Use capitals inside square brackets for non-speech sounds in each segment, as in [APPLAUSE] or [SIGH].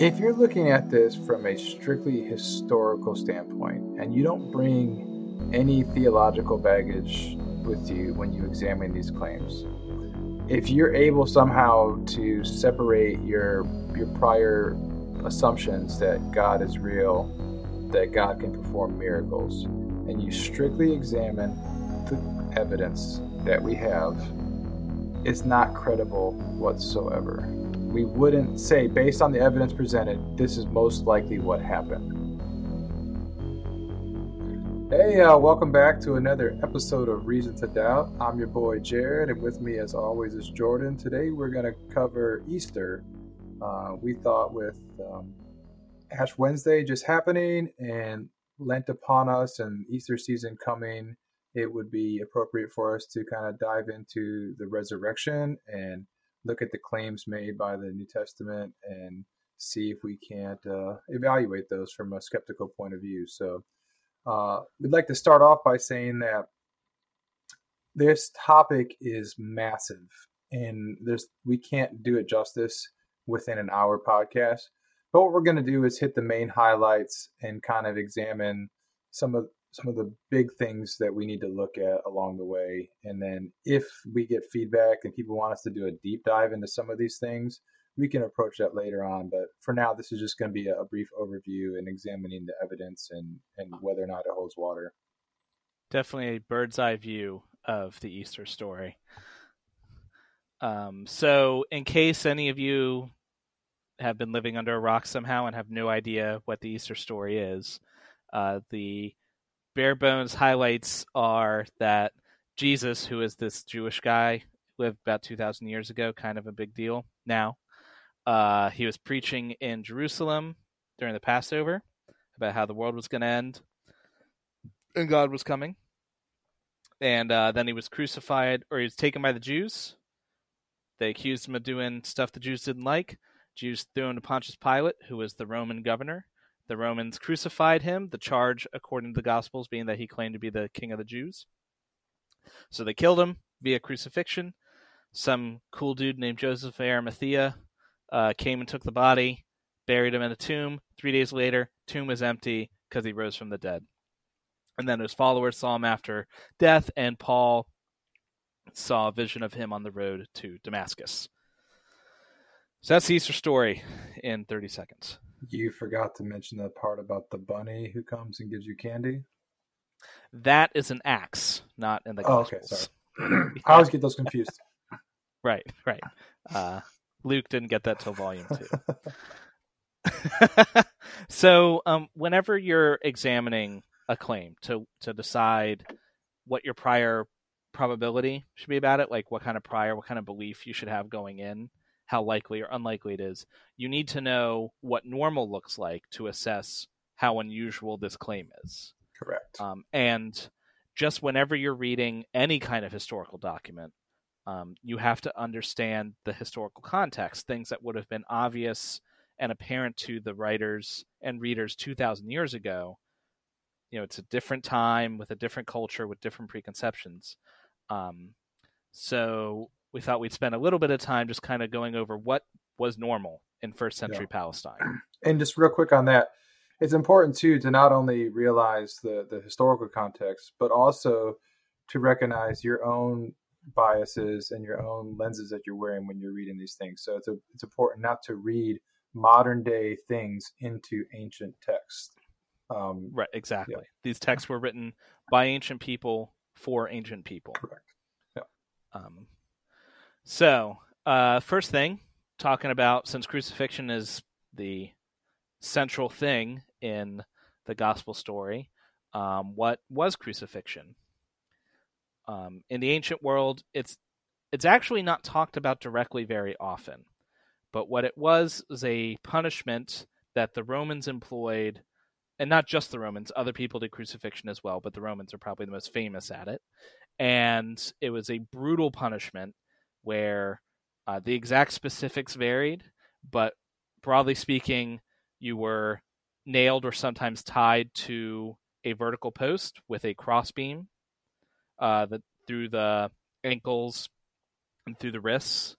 if you're looking at this from a strictly historical standpoint and you don't bring any theological baggage with you when you examine these claims, if you're able somehow to separate your your prior assumptions that God is real, that God can perform miracles, and you strictly examine the evidence that we have, it's not credible whatsoever we wouldn't say, based on the evidence presented, this is most likely what happened. Hey, uh, welcome back to another episode of Reason to Doubt. I'm your boy Jared, and with me, as always, is Jordan. Today, we're going to cover Easter. Uh, we thought with um, Ash Wednesday just happening and Lent upon us and Easter season coming, it would be appropriate for us to kind of dive into the resurrection and look at the claims made by the New Testament and see if we can't uh, evaluate those from a skeptical point of view. So, uh, we'd like to start off by saying that this topic is massive, and there's we can't do it justice within an hour podcast. But what we're going to do is hit the main highlights and kind of examine some of some of the big things that we need to look at along the way. And then if we get feedback and people want us to do a deep dive into some of these things, we can approach that later on. But for now, this is just going to be a, brief overview and examining the evidence and, and whether or not it holds water. Definitely a bird's eye view of the Easter story. Um, so, in case any of you have been living under a rock somehow and have no idea what the Easter story is, uh, the bare bones highlights are that Jesus, who is this Jewish guy, lived about 2,000 years ago, kind of a big deal now. Uh, he was preaching in Jerusalem during the Passover about how the world was going to end and God was coming. And uh, then he was crucified, or he was taken by the Jews. They accused him of doing stuff the Jews didn't like. Jews threw him to Pontius Pilate, who was the Roman governor. The Romans crucified him, the charge, according to the Gospels, being that he claimed to be the king of the Jews. So they killed him via crucifixion. Some cool dude named Joseph of Arimathea uh, came and took the body, buried him in a tomb. Three days later, tomb was empty because he rose from the dead. And then his followers saw him after death, and Paul saw a vision of him on the road to Damascus. So that's the Easter story in 30 seconds. You forgot to mention the part about the bunny who comes and gives you candy. That is an Acts, not in the oh, Gospels. okay, sorry. [CLEARS THROAT] I always get those confused. [LAUGHS] right, right. Uh, Luke didn't get that till volume two. [LAUGHS] [LAUGHS] so, um, whenever you're examining a claim to to decide what your prior probability should be about it, like what kind of prior, what kind of belief you should have going in, how likely or unlikely it is. You need to know what normal looks like to assess how unusual this claim is. Correct. Um, and just whenever you're reading any kind of historical document, um, you have to understand the historical context, things that would have been obvious and apparent to the writers and readers 2,000 years ago. You know, it's a different time with a different culture with different preconceptions. Um, so we thought we'd spend a little bit of time just kind of going over what was normal in first century yeah. Palestine. [CLEARS THROAT] And just real quick on that, it's important too to not only realize the the historical context, but also to recognize your own biases and your own lenses that you're wearing when you're reading these things. So it's a, it's important not to read modern day things into ancient texts. Um, right, exactly. Yeah. These texts were written by ancient people for ancient people. Correct. Yeah. Um, so, uh, first thing, talking about since crucifixion is the central thing in the gospel story, um, what was crucifixion? Um, in the ancient world, it's it's actually not talked about directly very often, but what it was was a punishment that the Romans employed, and not just the Romans, other people did crucifixion as well, but the Romans are probably the most famous at it. And it was a brutal punishment where uh, the exact specifics varied, but broadly speaking, you were nailed or sometimes tied to a vertical post with a crossbeam uh, through the ankles and through the wrists,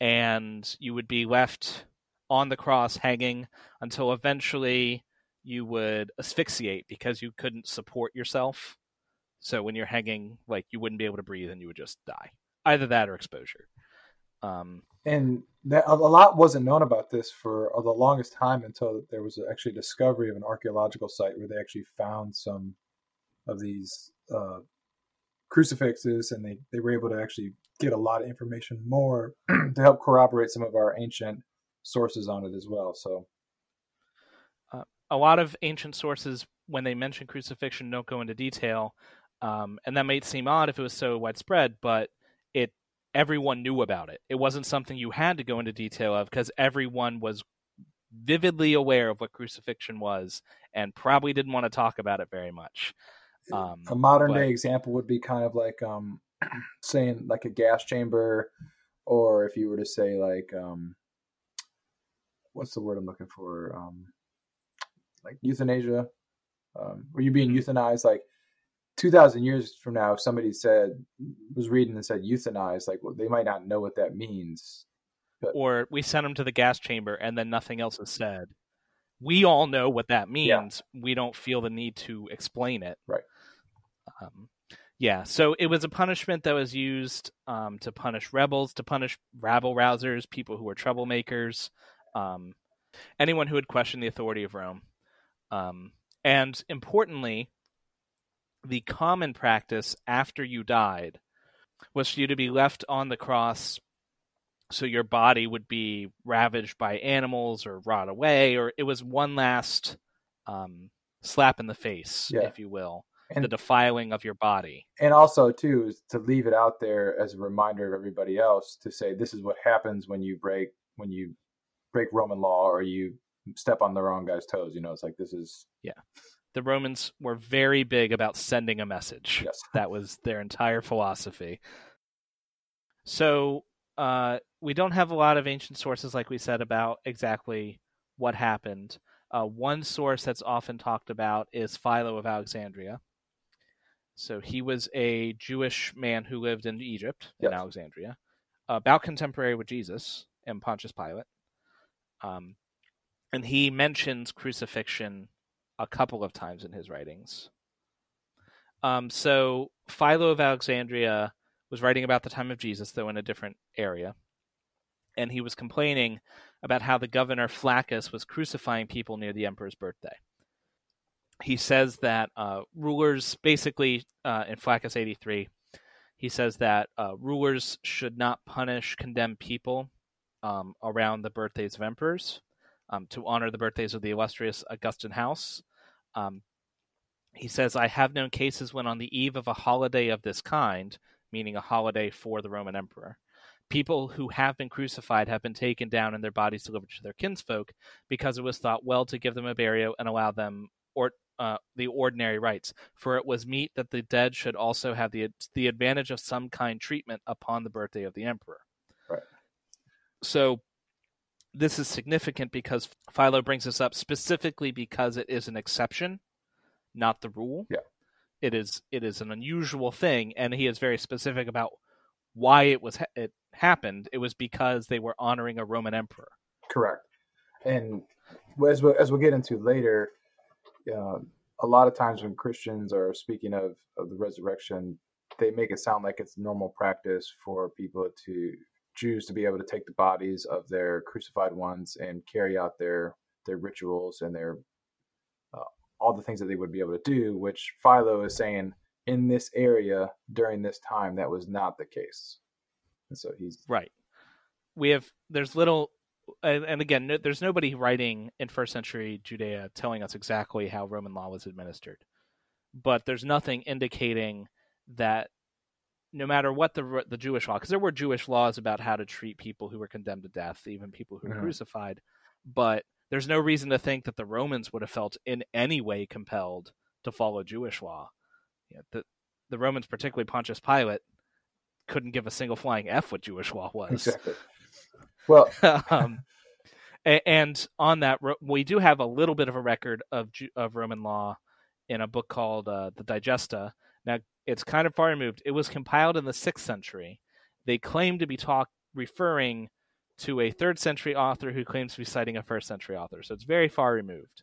and you would be left on the cross hanging until eventually you would asphyxiate because you couldn't support yourself. So when you're hanging, like you wouldn't be able to breathe and you would just die. Either that or exposure. Um, and that, a lot wasn't known about this for the longest time until there was actually a discovery of an archaeological site where they actually found some of these uh, crucifixes and they, they were able to actually get a lot of information more [CLEARS THROAT] to help corroborate some of our ancient sources on it as well so uh, a lot of ancient sources when they mention crucifixion don't go into detail um, and that might seem odd if it was so widespread but everyone knew about it it wasn't something you had to go into detail of because everyone was vividly aware of what crucifixion was and probably didn't want to talk about it very much um, a modern but, day example would be kind of like um, [CLEARS THROAT] saying like a gas chamber, or if you were to say like um, what's the word I'm looking for? Um, like euthanasia. Um, were you being mm-hmm. euthanized? Like two thousand years from now, if somebody said was reading and said euthanized, like well, they might not know what that means. But, or we sent them to the gas chamber and then nothing else is said. We all know what that means. Yeah. We don't feel the need to explain it. Right. Um, yeah, so it was a punishment that was used um, to punish rebels, to punish rabble rousers, people who were troublemakers, um, anyone who had questioned the authority of Rome. Um, and importantly, the common practice after you died was for you to be left on the cross so your body would be ravaged by animals or rot away, or it was one last um, slap in the face, yeah. if you will and, the defiling of your body. And also, too, is to leave it out there as a reminder of everybody else to say this is what happens when you break when you break Roman law or you step on the wrong guy's toes. You know, it's like this is yeah. The Romans were very big about sending a message. Yes. that was their entire philosophy. So uh, we don't have a lot of ancient sources, like we said, about exactly what happened. Uh, one source that's often talked about is Philo of Alexandria. So he was a Jewish man who lived in Egypt, yes. in Alexandria, about contemporary with Jesus and Pontius Pilate. Um, and he mentions crucifixion a couple of times in his writings. Um, so Philo of Alexandria was writing about the time of Jesus, though in a different area. And he was complaining about how the governor Flaccus was crucifying people near the emperor's birthday he says that uh, rulers, basically uh, in Flaccus 83, he says that uh, rulers should not punish condemned people um, around the birthdays of emperors um, to honor the birthdays of the illustrious Augustan house. Um, he says, I have known cases when on the eve of a holiday of this kind, meaning a holiday for the Roman emperor, people who have been crucified have been taken down and their bodies delivered to their kinsfolk because it was thought well to give them a burial and allow them or uh, the ordinary rites, for it was meet that the dead should also have the the advantage of some kind treatment upon the birthday of the emperor. Right. So this is significant because Philo brings this up specifically because it is an exception, not the rule. Yeah. It is it is an unusual thing, and he is very specific about why it was it happened. It was because they were honoring a Roman emperor. Correct. And as we, as we'll get into later, uh, a lot of times when Christians are speaking of, of the resurrection, they make it sound like it's normal practice for people to Jews to be able to take the bodies of their crucified ones and carry out their their rituals and their uh, all the things that they would be able to do. Which Philo is saying in this area during this time that was not the case, and so he's right. We have there's little and, again, there's nobody writing in first century Judea telling us exactly how Roman law was administered, but there's nothing indicating that no matter what the the Jewish law, because there were Jewish laws about how to treat people who were condemned to death, even people who were mm-hmm. crucified, but there's no reason to think that the Romans would have felt in any way compelled to follow Jewish law. Yeah, the the Romans, particularly Pontius Pilate, couldn't give a single flying f what Jewish law was. Exactly. Well, [LAUGHS] um, and on that, we do have a little bit of a record of of Roman law in a book called uh, the Digesta. Now, it's kind of far removed. It was compiled in the sixth century. They claim to be talk referring to a third century author who claims to be citing a first century author. So it's very far removed.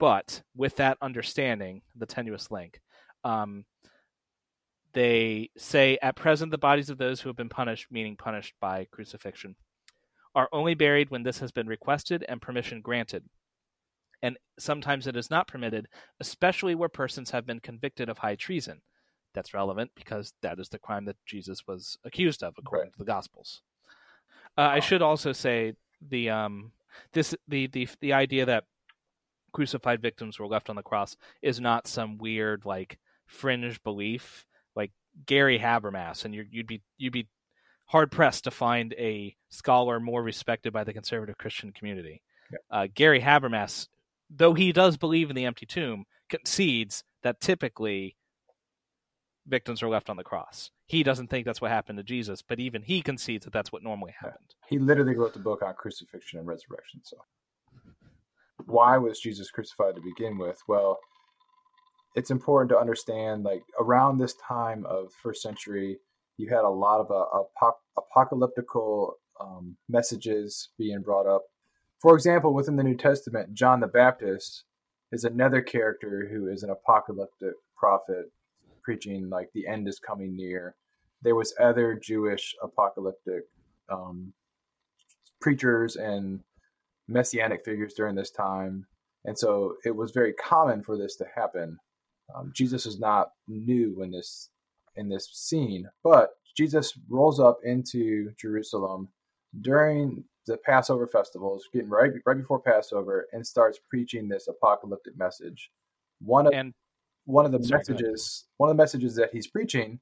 But with that understanding, the tenuous link, um, they say at present the bodies of those who have been punished, meaning punished by crucifixion, are only buried when this has been requested and permission granted. And sometimes it is not permitted, especially where persons have been convicted of high treason. That's relevant because that is the crime that Jesus was accused of, according right. to the Gospels. Uh, I should also say the um, this the, the the idea that crucified victims were left on the cross is not some weird like fringe belief like Gary Habermas, and you would be you'd be hard pressed to find a scholar more respected by the conservative Christian community. Yeah. Uh, Gary Habermas, though he does believe in the empty tomb, concedes that typically victims are left on the cross. He doesn't think that's what happened to Jesus, but even he concedes that that's what normally happened. He literally wrote the book on crucifixion and resurrection. So, why was Jesus crucified to begin with? Well, it's important to understand like around this time of first century, you had a lot of uh, apocalyptical um, messages being brought up. For example, within the New Testament, John the Baptist is another character who is an apocalyptic prophet preaching like the end is coming near. There was other Jewish apocalyptic um, preachers and messianic figures during this time, and so it was very common for this to happen. Um, Jesus is not new in this in this scene, but Jesus rolls up into Jerusalem during the Passover festivals, getting right right before Passover, and starts preaching this apocalyptic message. One of and one of the Sorry, messages one of the messages that he's preaching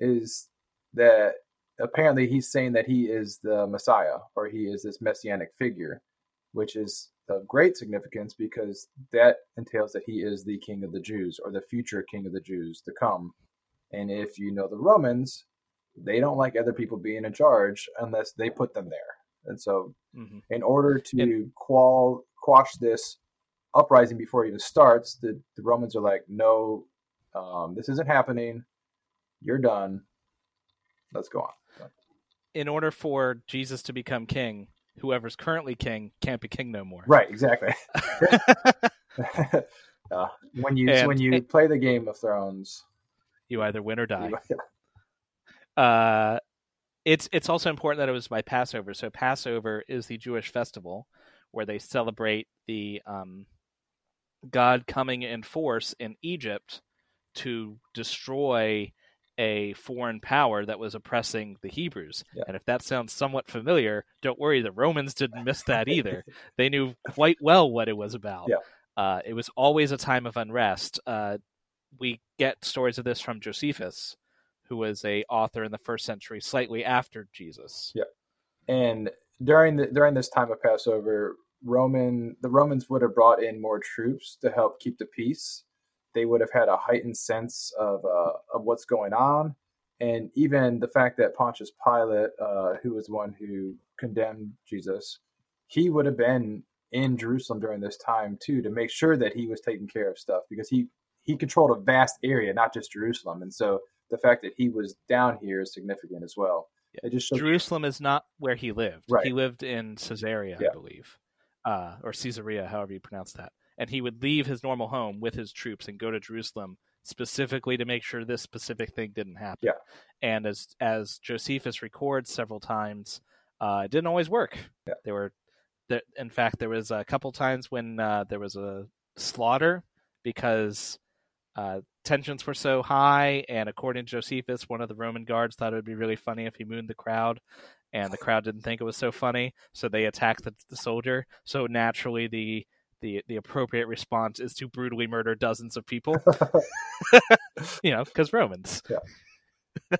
is that apparently he's saying that he is the Messiah or he is this messianic figure, which is of great significance because that entails that he is the king of the Jews or the future king of the Jews to come. And if you know the Romans, they don't like other people being in charge unless they put them there. And so, mm-hmm. in order to qual quash this uprising before it even starts, the, the Romans are like, no, um, this isn't happening. You're done. Let's go on. In order for Jesus to become king, whoever's currently king can't be king no more. Right, exactly. [LAUGHS] [LAUGHS] uh, when you and, when you and, play the Game of Thrones, you either win or die. [LAUGHS] uh, it's it's also important that it was by Passover. So Passover is the Jewish festival where they celebrate the um, God coming in force in Egypt to destroy a foreign power that was oppressing the Hebrews. Yeah. And if that sounds somewhat familiar, don't worry, the Romans didn't miss that [LAUGHS] either. they knew quite well what it was about. Yeah. Uh, it was always a time of unrest. Uh, we get stories of this from Josephus, who was a author in the first century, slightly after Jesus. Yeah, and during the during this time of Passover, Roman the Romans would have brought in more troops to help keep the peace. They would have had a heightened sense of uh, of what's going on, and even the fact that Pontius Pilate, uh, who was one who condemned Jesus, he would have been in Jerusalem during this time too to make sure that he was taking care of stuff because he he controlled a vast area, not just Jerusalem, and so the fact that he was down here is significant as well. Yeah. It just Jerusalem is not where he lived. Right. He lived in Caesarea, yeah. I believe uh, or Caesarea, however you pronounce that. And he would leave his normal home with his troops and go to Jerusalem specifically to make sure this specific thing didn't happen. Yeah. And as as Josephus records several times, uh, it didn't always work. Yeah. There were, there, in fact, there was a couple times when uh, there was a slaughter because uh, tensions were so high, and according to Josephus, one of the Roman guards thought it would be really funny if he mooned the crowd, and the crowd didn't think it was so funny, so they attacked the, the soldier. So naturally, the the the appropriate response is to brutally murder dozens of people. [LAUGHS] you know, because Romans. Yeah.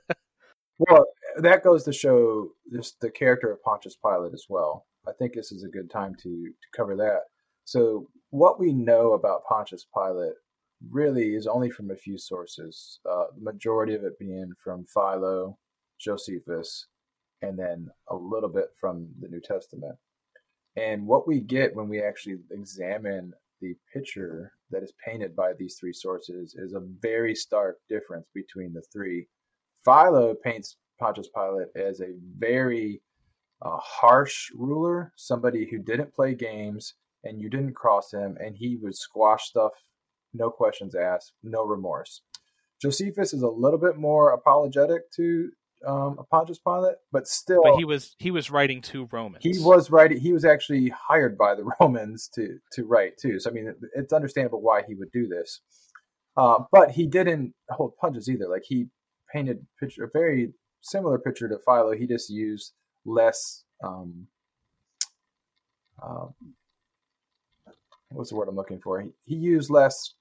well, that goes to show just the character of Pontius Pilate as well. I think this is a good time to to cover that. So, what we know about Pontius Pilate really is only from a few sources. Uh, the majority of it being from Philo, Josephus, and then a little bit from the New Testament. And what we get when we actually examine the picture that is painted by these three sources is a very stark difference between the three. Philo paints Pontius Pilate as a very a harsh ruler, somebody who didn't play games and you didn't cross him, and he would squash stuff, no questions asked, no remorse. Josephus is a little bit more apologetic to um, Pontius Pilate, but still, but he was he was writing to Romans. He was writing. He was actually hired by the [LAUGHS] Romans to to write too. So I mean, it's understandable why he would do this. Uh, but he didn't hold punches either. Like he painted picture a very similar picture to Philo. He just used less. Um, uh, what's the word I'm looking for? He, he used less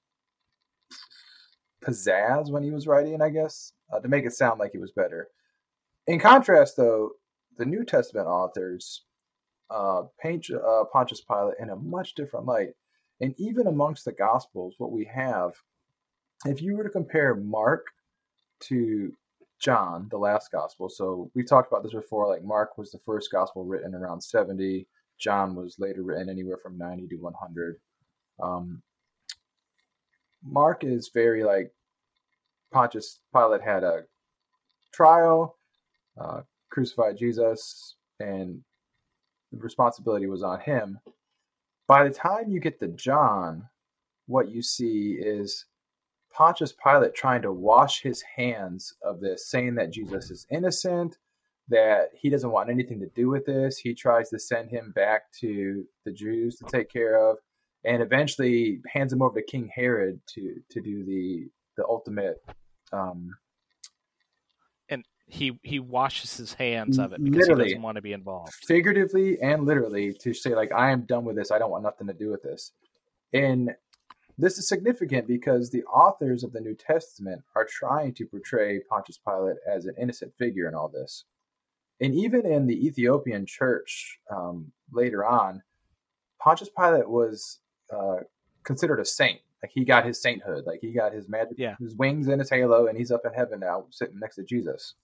pizzazz when he was writing, I guess, uh, to make it sound like it was better. In contrast, though, the New Testament authors uh, paint uh, Pontius Pilate in a much different light. And even amongst the Gospels, what we have, if you were to compare Mark to John, the last Gospel, so we've talked about this before, like Mark was the first Gospel written around 70, John was later written anywhere from 90 to 100. Um, Mark is very like Pontius Pilate had a trial, uh, crucified Jesus, and the responsibility was on him. By the time you get to John, what you see is Pontius Pilate trying to wash his hands of this, saying that Jesus is innocent, that he doesn't want anything to do with this. He tries to send him back to the Jews to take care of, and eventually hands him over to King Herod to to do the the ultimate um, he he washes his hands of it because literally, he doesn't want to be involved. Figuratively and literally to say like I am done with this. I don't want nothing to do with this. And this is significant because the authors of the New Testament are trying to portray Pontius Pilate as an innocent figure in all this. And even in the Ethiopian church um, later on, Pontius Pilate was uh, considered a saint. Like he got his sainthood, like he got his magic, yeah. his wings and his halo, and he's up in heaven now, sitting next to Jesus.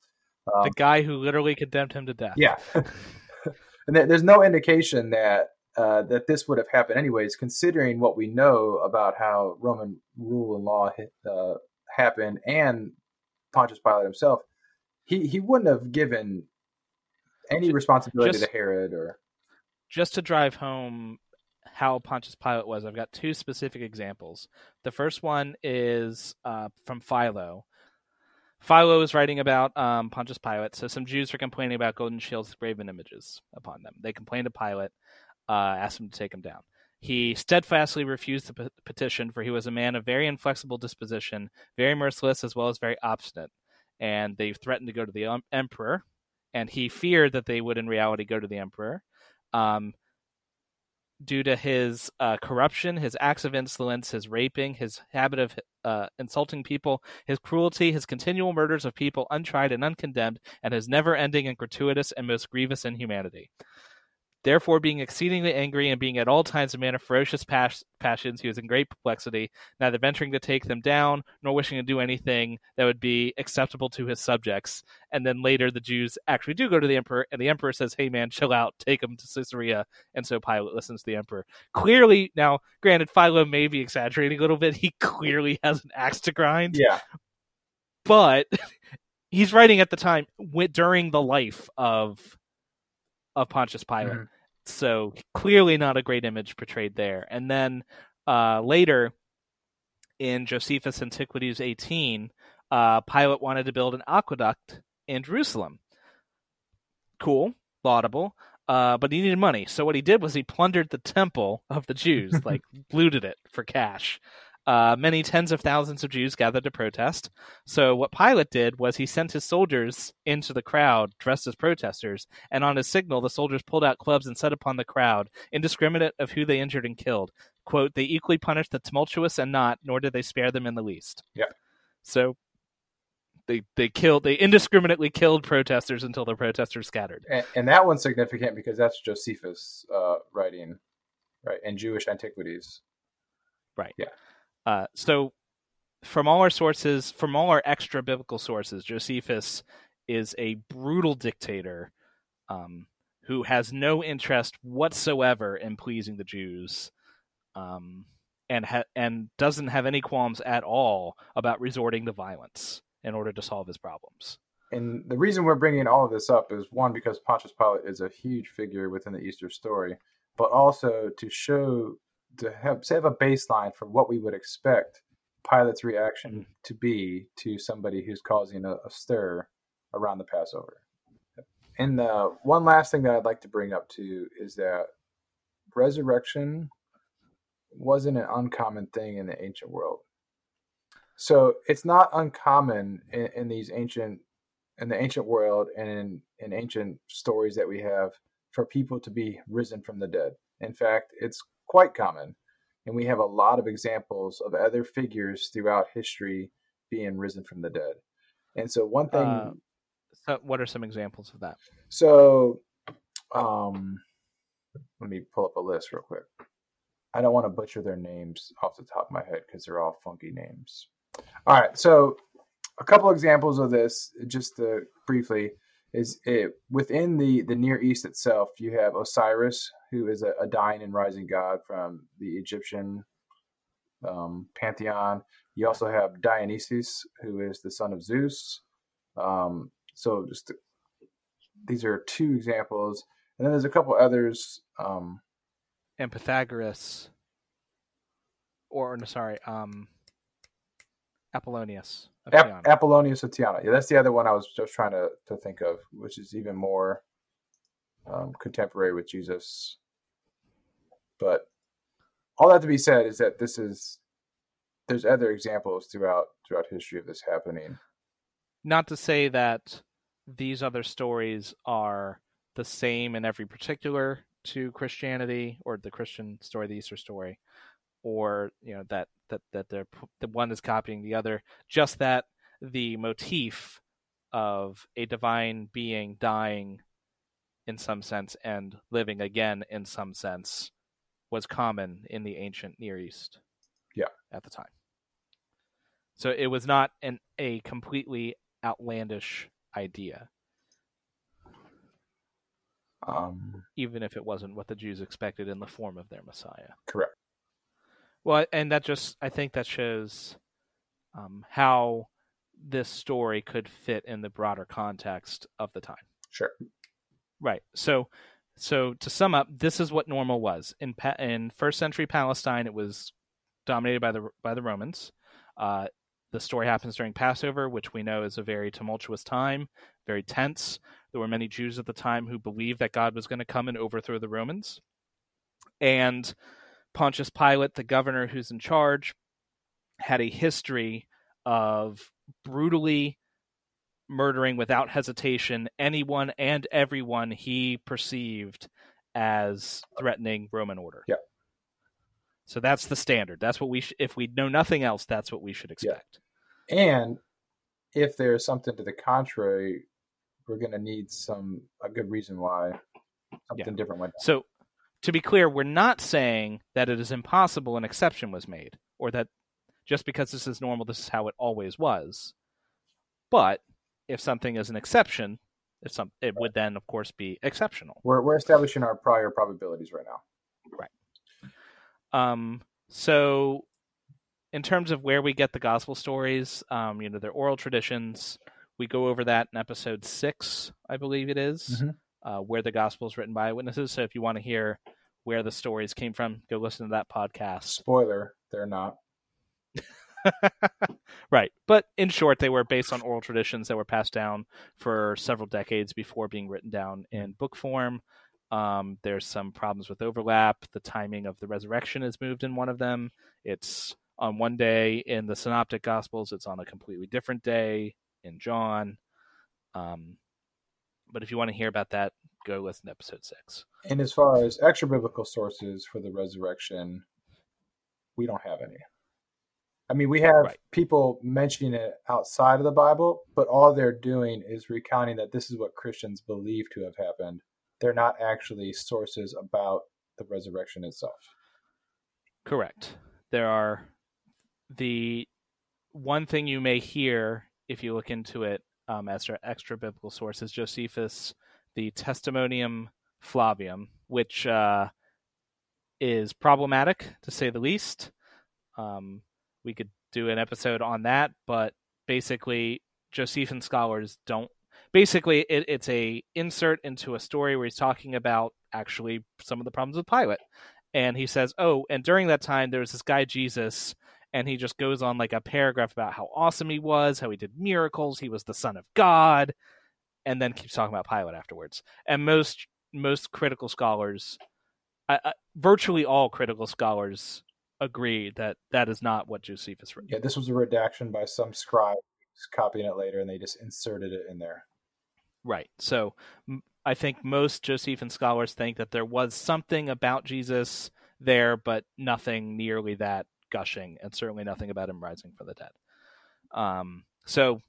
Um, the guy who literally condemned him to death. Yeah, [LAUGHS] and there's no indication that uh, that this would have happened anyways, considering what we know about how Roman rule and law uh, happened, and Pontius Pilate himself. He he wouldn't have given any responsibility just, to Herod or. Just to drive home how Pontius Pilate was, I've got two specific examples. The first one is uh, from Philo, Philo is writing about um, Pontius Pilate. So some Jews are complaining about golden shields with graven images upon them. They complained to Pilate, uh, ask him to take them down. He steadfastly refused the p- petition, for he was a man of very inflexible disposition, very merciless as well as very obstinate. And they threatened to go to the um, emperor, and he feared that they would in reality go to the emperor. Um, due to his uh, corruption, his acts of insolence, his raping, his habit of uh, insulting people, his cruelty, his continual murders of people untried and uncondemned, and his never ending and gratuitous and most grievous inhumanity. Therefore, being exceedingly angry and being at all times a man of ferocious pas- passions, he was in great perplexity, neither venturing to take them down nor wishing to do anything that would be acceptable to his subjects. And then later, the Jews actually do go to the emperor, and the emperor says, "Hey, man, chill out, take them to Caesarea." And so Pilate listens to the emperor. Clearly, now, granted, Philo may be exaggerating a little bit. He clearly has an axe to grind. Yeah, but [LAUGHS] he's writing at the time during the life of of Pontius Pilate. Mm-hmm. So clearly not a great image portrayed there. And then uh, later in Josephus Antiquities 18, uh, Pilate wanted to build an aqueduct in Jerusalem. Cool, laudable. Uh, but he needed money. So what he did was he plundered the temple of the Jews, [LAUGHS] like looted it for cash. Uh, many tens of thousands of Jews gathered to protest. So, what Pilate did was he sent his soldiers into the crowd dressed as protesters, and on his signal, the soldiers pulled out clubs and set upon the crowd, indiscriminate of who they injured and killed. Quote, they equally punished the tumultuous and not, nor did they spare them in the least. Yeah. So, they, they killed they indiscriminately killed protesters until the protesters scattered and, and that one's significant because that's josephus uh, writing right in jewish antiquities right yeah uh, so, from all our sources, from all our extra biblical sources, Josephus is a brutal dictator um, who has no interest whatsoever in pleasing the Jews, um, and ha- and doesn't have any qualms at all about resorting to violence in order to solve his problems. and the reason we're bringing all of this up is one because Pontius Pilate is a huge figure within the Easter story, but also to show to have to have a baseline for what we would expect Pilate's reaction mm-hmm. to be to somebody who's causing a, a stir around the Passover. And the one last thing that I'd like to bring up too is that resurrection wasn't an uncommon thing in the ancient world. So it's not uncommon in, in these ancient in the ancient world and in, in ancient stories that we have for people to be risen from the dead. In fact, it's quite common. And we have a lot of examples of other figures throughout history being risen from the dead. And so, one thing. Uh, so what are some examples of that? So, um, let me pull up a list real quick. I don't want to butcher their names off the top of my head because they're all funky names. All right, so a couple examples of this, just to, briefly, is it within the the Near East itself. You have Osiris, who is a, a dying and rising god from the Egyptian um, pantheon. You also have Dionysus, who is the son of Zeus. Um, so just these are two examples, and then there's a couple others. Um, and Pythagoras, or no, sorry, um, Apollonius. Ap- Apollonius of Tyana. Yeah, that's the other one I was just trying to, to think of, which is even more um, contemporary with Jesus. But all that to be said is that this is there's other examples throughout throughout history of this happening. Not to say that these other stories are the same in every particular to Christianity or the Christian story, the Easter story, or you know that that that they're the one is copying the other. Just that the motif of a divine being dying in some sense and living again in some sense was common in the ancient Near East. Yeah, at the time. So it was not an a completely outlandish idea. Um, even if it wasn't what the Jews expected in the form of their Messiah. Correct. Well, and that just I think that shows um, how this story could fit in the broader context of the time. Sure. Right. So, so to sum up, this is what normal was in pa- in first century Palestine. It was dominated by the by the Romans. Uh, the story happens during Passover, which we know is a very tumultuous time, very tense. There were many Jews at the time who believed that God was going to come and overthrow the Romans. And Pontius Pilate, the governor who's in charge, had a history of brutally murdering without hesitation anyone and everyone he perceived as threatening Roman order. Yeah. So that's the standard. That's what we sh- if we know nothing else, that's what we should expect. Yeah. And if there's something to the contrary, we're going to need some a good reason why something yeah. different went. Down. So to be clear, we're not saying that it is impossible an exception was made, or that just because this is normal, this is how it always was. But if something is an exception, if some, it would then, of course, be exceptional. We're we're establishing our prior probabilities right now. Right. Um. So, in terms of where we get the gospel stories, um, you know, they're oral traditions. We go over that in episode six, I believe it is. Mm-hmm uh, where the gospel is written by eyewitnesses. So if you want to hear where the stories came from, go listen to that podcast. Spoiler, they're not. [LAUGHS] [LAUGHS] right. But in short, they were based on oral traditions that were passed down for several decades before being written down in book form. Um, there's some problems with overlap. The timing of the resurrection is moved in one of them. It's on one day in the Synoptic Gospels, it's on a completely different day in John. Um, but if you want to hear about that, go listen to episode six. And as far as extra biblical sources for the resurrection, we don't have any. I mean, we have right. people mentioning it outside of the Bible, but all they're doing is recounting that this is what Christians believe to have happened. They're not actually sources about the resurrection itself. Correct. There are the one thing you may hear if you look into it um, as extra biblical sources, Josephus, the Testimonium Flavium, which uh, is problematic to say the least. Um, we could do an episode on that, but basically, Josephine scholars don't basically it, it's a insert into a story where he's talking about actually some of the problems with Pilate, and he says, "Oh, and during that time there was this guy Jesus." And he just goes on like a paragraph about how awesome he was, how he did miracles, he was the son of God, and then keeps talking about Pilate afterwards. And most most critical scholars, uh, virtually all critical scholars, agree that that is not what Josephus wrote. Yeah, this was a redaction by some scribe copying it later, and they just inserted it in there. Right. So I think most Josephine scholars think that there was something about Jesus there, but nothing nearly that gushing, and certainly nothing about him rising from the dead. Um, so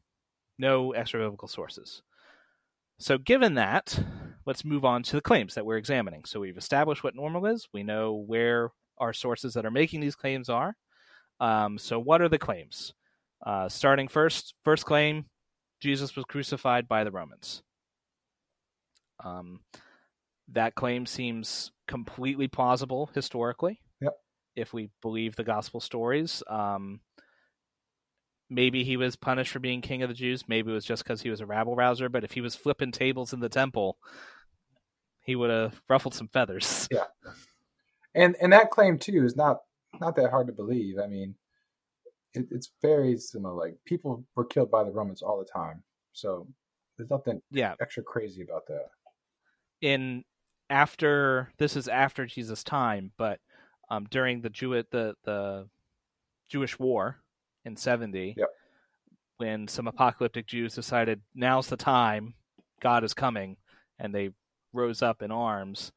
no extra biblical sources. So, given that, let's move on to the claims that we're examining. So, we've established what normal is. We know where our sources that are making these claims are. Um, so, what are the claims? Uh, starting first, first claim Jesus was crucified by the Romans. Um, that claim seems completely plausible historically. Yep. If we believe the gospel stories. Um, maybe he was punished for being king of the Jews. Maybe it was just because he was a rabble rouser. But if he was flipping tables in the temple, he would have ruffled some feathers. Yeah, [LAUGHS] and and that claim too is not not that hard to believe. I mean, it, it's very similar. Like people were killed by the Romans all the time, so there's nothing yeah extra crazy about that. In after this is after Jesus' time, but um, during the Jew the the Jewish War in 70 yep. when some apocalyptic Jews decided now's the time, God is coming, and they rose up in arms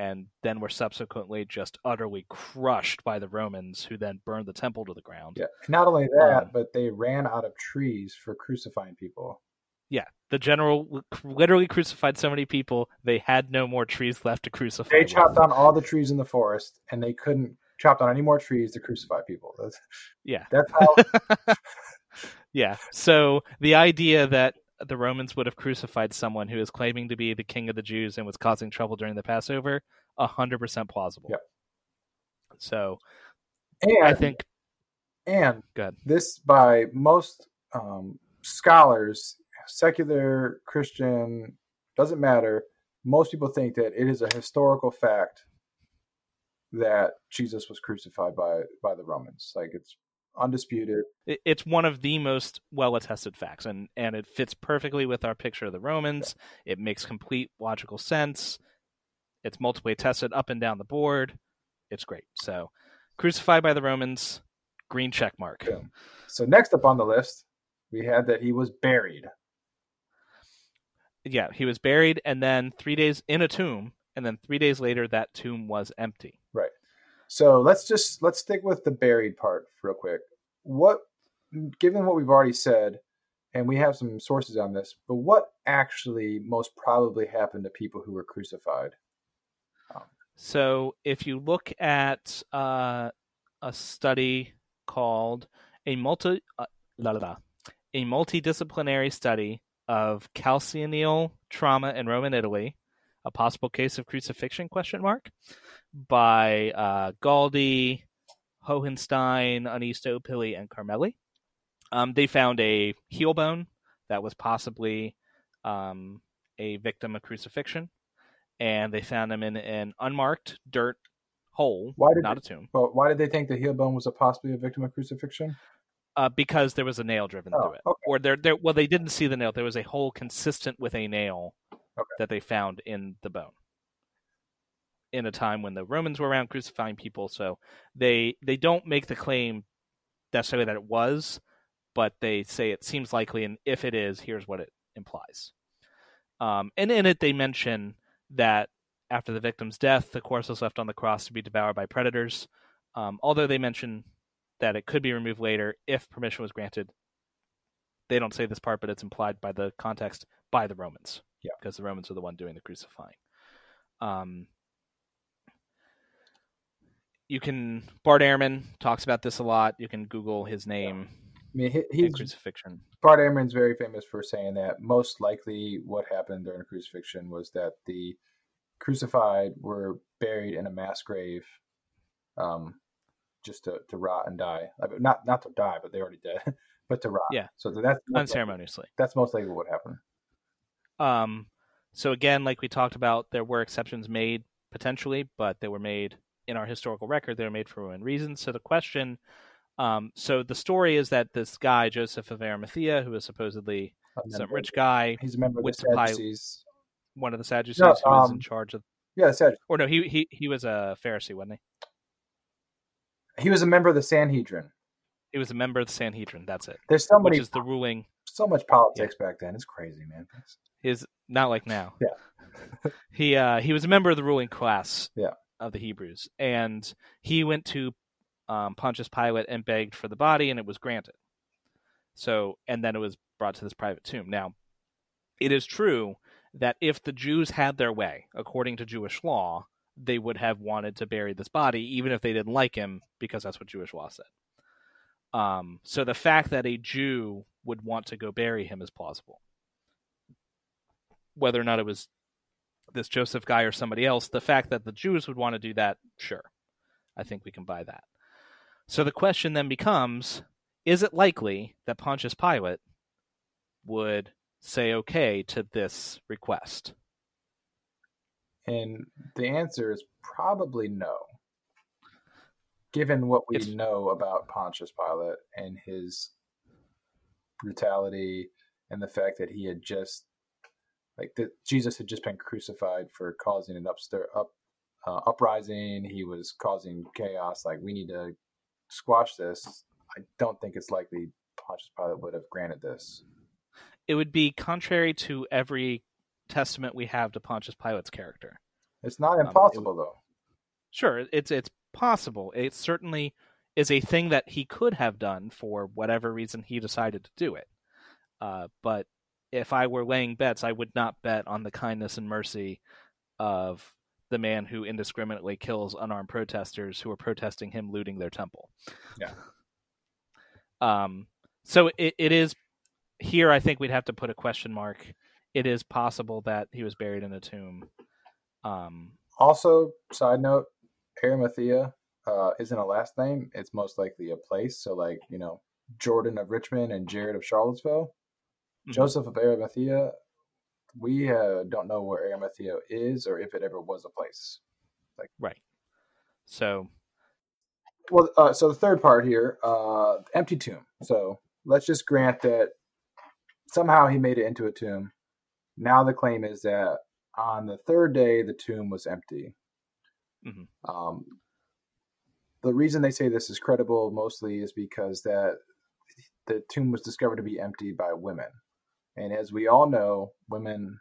and then were subsequently just utterly crushed by the Romans, who then burned the temple to the ground. Yeah, not only that, um, but they ran out of trees for crucifying people. Yeah, the general literally crucified so many people they had no more trees left to crucify. They chopped down all the trees in the forest, and they couldn't chop down any more trees to crucify people. That's, yeah, that's how. [LAUGHS] yeah. So the idea that the Romans would have crucified someone who is claiming to be the king of the Jews and was causing trouble during the Passover, hundred percent plausible. Yep. So, and I think, and good. This by most um, scholars, secular Christian doesn't matter. Most people think that it is a historical fact that Jesus was crucified by by the Romans. Like it's undisputed. It's one of the most well attested facts, and and it fits perfectly with our picture of the Romans. Yeah. It makes complete logical sense. It's multiply tested up and down the board. It's great. So, crucified by the Romans, green check mark. Yeah. So next up on the list, we had that he was buried. Yeah, he was buried, and then three days in a tomb, and then three days later, that tomb was empty. Right. So let's just let's stick with the buried part real quick. What, given what we've already said, and we have some sources on this, but what actually most probably happened to people who were crucified? Um, so if you look at uh, a study called a multi uh, la, la, la, a multidisciplinary study of calcaneal trauma in Roman Italy, a possible case of crucifixion question mark by uh, Gualdi, Hohenstein, Onisto, Pilli, and Caramelli. Um, they found a heel bone that was possibly um, a victim of crucifixion, and they found him in an unmarked dirt hole, why did not they, a tomb. But why did they think the heel bone was a possibly a victim of crucifixion? Uh, because there was a nail driven oh, through it, okay. or there, there. Well, they didn't see the nail. There was a hole consistent with a nail okay. that they found in the bone in a time when the Romans were around crucifying people. So they they don't make the claim necessarily that it was, but they say it seems likely, and if it is, here's what it implies. Um, and in it, they mention that after the victim's death, the corpse was left on the cross to be devoured by predators. Um, although they mention that it could be removed later if permission was granted. They don't say this part, but it's implied by the context by the Romans. Yeah, because the Romans are the one doing the crucifying. Um, you can Bart Ehrman talks about this a lot. You can Google his name. I mean, he, he's crucifixion. Bart Ehrman's very famous for saying that most likely what happened during crucifixion was that the crucified were buried in a mass grave, um, just to, to rot and die. I mean, not not to die, but they already dead, [LAUGHS] but to rot. Yeah. So that's unceremoniously. Likely, that's most likely what happened. Um, so again, like we talked about, there were exceptions made potentially, but they were made in our historical record. They were made for one reason. So the question, um, so the story is that this guy Joseph of Arimathea, who is supposedly some rich guy, he's a member of the Sadducees. one of the Sadducees, No, who was in um, charge of, Yeah, Sadducees. or no, he he he was a Pharisee, wasn't he? He was a member of the Sanhedrin. He was a member of the Sanhedrin. That's it, There's so which is the ruling. so much politics back then. It's crazy, man. Is not like now. Yeah. [LAUGHS] he uh, he was a member of the ruling class. Yeah. Of the Hebrews, and he went to um, Pontius Pilate and begged for the body, and it was granted. So, and then it was brought to this private tomb. Now, it is true that if the Jews had their way, according to Jewish law, they would have wanted to bury this body, even if they didn't like him, because that's what Jewish law said. Um, so the fact that a Jew would want to go bury him is plausible. Whether or not it was this Joseph guy or somebody else, the fact that the Jews would want to do that, sure. I think we can buy that. So the question then becomes is it likely that Pontius Pilate would say okay to this request? And the answer is probably no. Given what we It's- know about Pontius Pilate and his brutality and the fact that he had just like that Jesus had just been crucified for causing an upstir up uh, uprising, he was causing chaos, like we need to squash this. I don't think it's likely Pontius Pilate would have granted this. It would be contrary to every testament we have to Pontius Pilate's character. It's not Um, it impossible though. Sure, it's it's possible. It certainly is a thing that he could have done for whatever reason he decided to do it. Uh, but if I were laying bets, I would not bet on the kindness and mercy of the man who indiscriminately kills unarmed protesters who are protesting him looting their temple. Yeah. [LAUGHS] Um. So it, it is here. I think we'd have to put a question mark. It is possible that he was buried in a tomb. Um. Also, side note, Arimathea uh, isn't a last name. It's most likely a place. So, like, you know, Jordan of Richmond and Jared of Charlottesville. Mhm. Joseph of Arimathea, we uh, don't know where Arimathea is or if it ever was a place. Right. So Well, uh, so the third part here, uh, empty tomb. So let's just grant that somehow he made it into a tomb. Now the claim is that on the third day the tomb was empty. Mhm. Um, the reason they say this is credible mostly is because that the tomb was discovered to be empty by women, and as we all know, women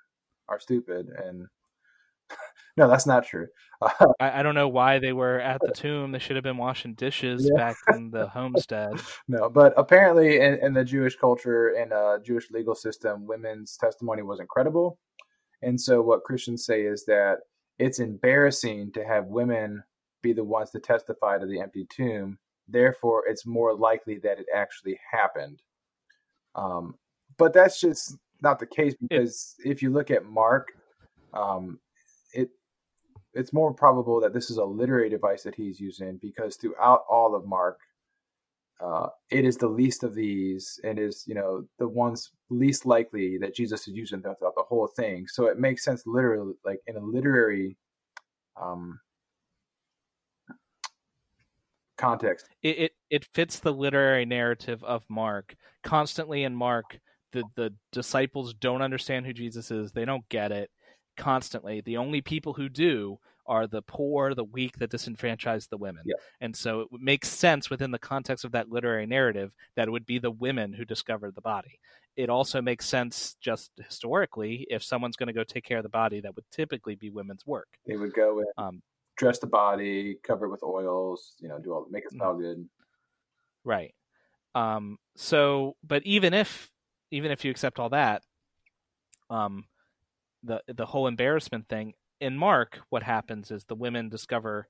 are stupid. And [LAUGHS] no, that's not true. [LAUGHS] I, I don't know why they were at the tomb. They should have been washing dishes Yeah. back in the [LAUGHS] homestead. No, but apparently in, in the Jewish culture and uh, Jewish legal system, women's testimony was incredible. And so what Christians say is that it's embarrassing to have women be the ones to testify to the empty tomb. Therefore, it's more likely that it actually happened. Um, but that's just not the case because if you look at Mark, um, it it's more probable that this is a literary device that he's using because throughout all of Mark, uh, it is the least of these and is you know the ones least likely that jesus is using throughout the whole thing so it makes sense literally like in a literary um context It, it it fits the literary narrative of Mark. Constantly in Mark, the the disciples don't understand who Jesus is. They don't get it. Constantly, the only people who do are the poor, the weak, the disenfranchised, the women. Yeah. And so it makes sense within the context of that literary narrative that it would be the women who discovered the body. It also makes sense just historically if someone's going to go take care of the body, that would typically be women's work. they would go and Um, dress the body cover it with oils you know do all make it smell good Right. Um, so, but even if even if you accept all that, um, the the whole embarrassment thing in Mark, what happens is the women discover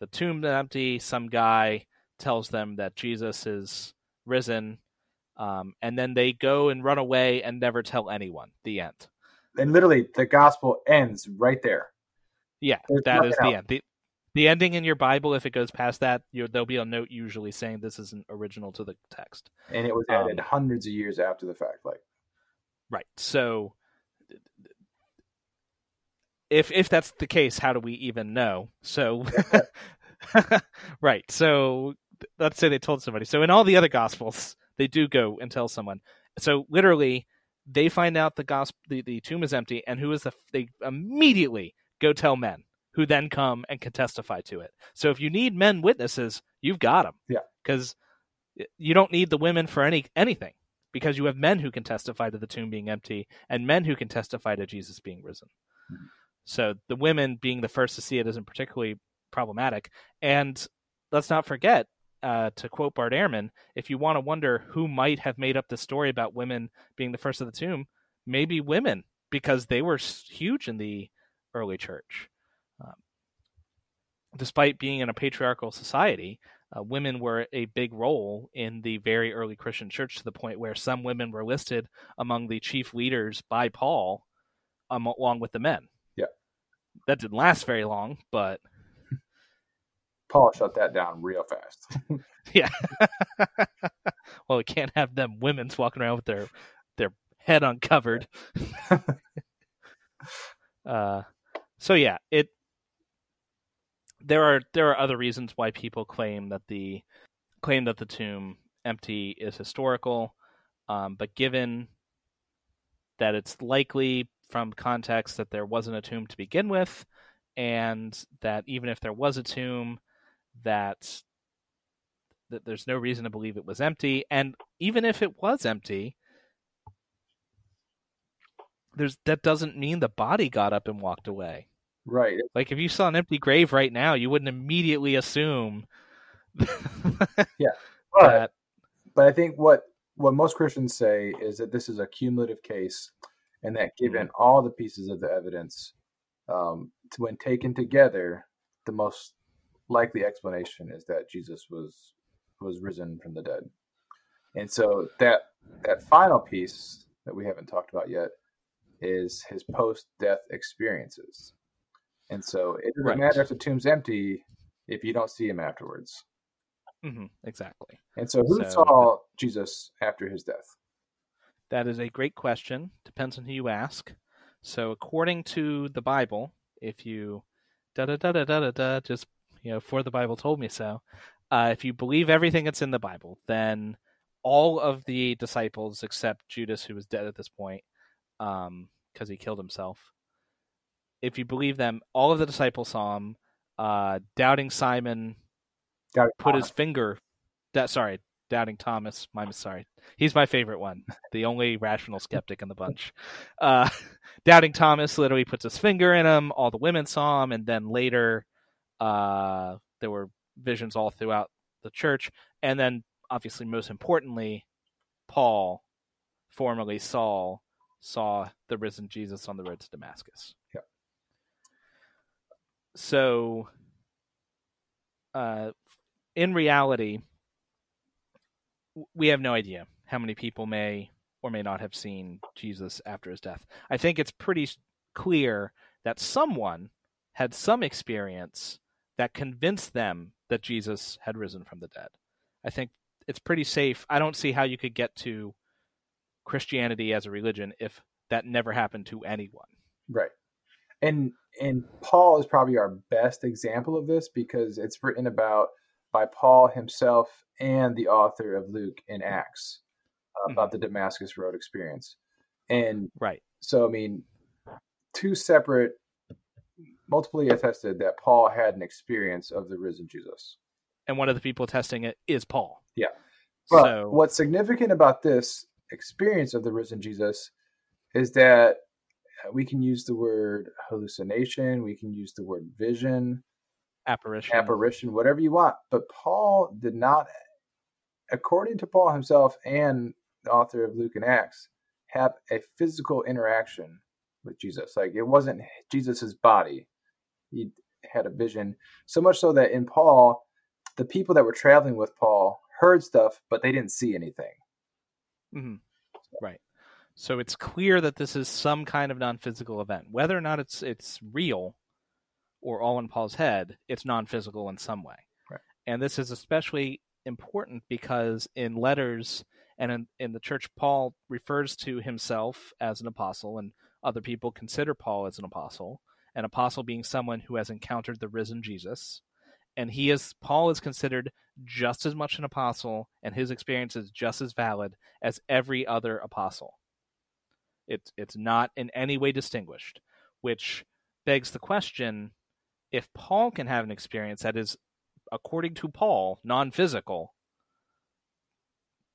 the tomb empty. Some guy tells them that Jesus is risen, um, and then they go and run away and never tell anyone. The end. and literally the gospel ends right there Yeah, There's that is the end. The, the ending in your Bible, if it goes past that, there'll be a note usually saying this isn't original to the text. and it was Um, added hundreds of years after the fact like Right. So if if that's the case, how do we even know? So, [LAUGHS] right. So let's say they told somebody. So in all the other gospels, they do go and tell someone. So literally, they find out the gospel, the, the tomb is empty, and who is the? They immediately go tell men, who then come and can testify to it. So if you need men witnesses, you've got them. Yeah. Because you don't need the women for any anything because you have men who can testify to the tomb being empty and men who can testify to Jesus being risen. Mm-hmm. So the women being the first to see it isn't particularly problematic. And let's not forget, uh, to quote Bart Ehrman, if you want to wonder who might have made up the story about women being the first of the tomb, maybe women, because they were huge in the early church. Um, despite being in a patriarchal society, uh, women were a big role in the very early Christian church to the point where some women were listed among the chief leaders by Paul, um, along with the men. Yeah, that didn't last very long, but [LAUGHS] Paul shut that down real fast. [LAUGHS] yeah. [LAUGHS] well, we can't have them women's walking around with their their head uncovered. uh, so yeah, it there are there are other reasons why people claim that the claim that the tomb empty is historical, um, but given that it's likely from context that there wasn't a tomb to begin with, and that even if there was a tomb, that that there's no reason to believe it was empty, and even if it was empty, there's that doesn't mean the body got up and walked away. Right. Like if you saw an empty grave right now, you wouldn't immediately assume. [LAUGHS] yeah, but that... but I think what what most Christians say is that this is a cumulative case, and that given mm-hmm. all the pieces of the evidence, um, when taken together, the most likely explanation is that Jesus was was risen from the dead. And so that that final piece that we haven't talked about yet is his post death experiences. And so it doesn't right. matter if the tomb's empty if you don't see him afterwards. Mm-hmm, exactly. And so, who so, saw Jesus after his death? That is a great question. Depends on who you ask. So, according to the Bible, if you da da da da da da, just you know, for the Bible told me so. Uh, if you believe everything that's in the Bible, then all of the disciples except Judas, who was dead at this point, because um, he killed himself, if you believe them, all of the disciples saw him. Uh, doubting Simon doubting put Thomas. his finger. That sorry, doubting Thomas. My sorry, he's my favorite one, the only rational skeptic in the bunch. Uh, [LAUGHS] doubting Thomas literally puts his finger in him. All the women saw him, and then later, uh, there were visions all throughout the church, and then obviously, most importantly, Paul, formerly Saul, saw the risen Jesus on the road to Damascus. Yeah so uh, in reality, we have no idea how many people may or may not have seen Jesus after his death. I think it's pretty clear that someone had some experience that convinced them that Jesus had risen from the dead. I think it's pretty safe. I don't see how you could get to Christianity as a religion if that never happened to anyone. Right and and Paul is probably our best example of this because it's written about by Paul himself and the author of Luke in Acts uh, about mm-hmm. the Damascus Road experience. And right. So I mean, two separate, multiply attested that Paul had an experience of the risen Jesus. And one of the people testing it is Paul. Yeah. But so... what's significant about this experience of the risen Jesus is that we can use the word hallucination, we can use the word vision, apparition, apparition, whatever you want. But Paul did not, according to Paul himself and the author of Luke and Acts, have a physical interaction with Jesus. Like it wasn't Jesus's body; he had a vision. So much so that in Paul, the people that were traveling with Paul heard stuff, but they didn't see anything. Mm-hmm. Right. So it's clear that this is some kind of non-physical event. Whether or not it's it's real or all in Paul's head, it's non-physical in some way. Right. And this is especially important because in letters and in, in the church, Paul refers to himself as an apostle and other people consider Paul as an apostle, an apostle being someone who has encountered the risen Jesus. And he is Paul is considered just as much an apostle, and his experience is just as valid as every other apostle. It's it's not in any way distinguished, which begs the question: if Paul can have an experience that is, according to Paul, non-physical,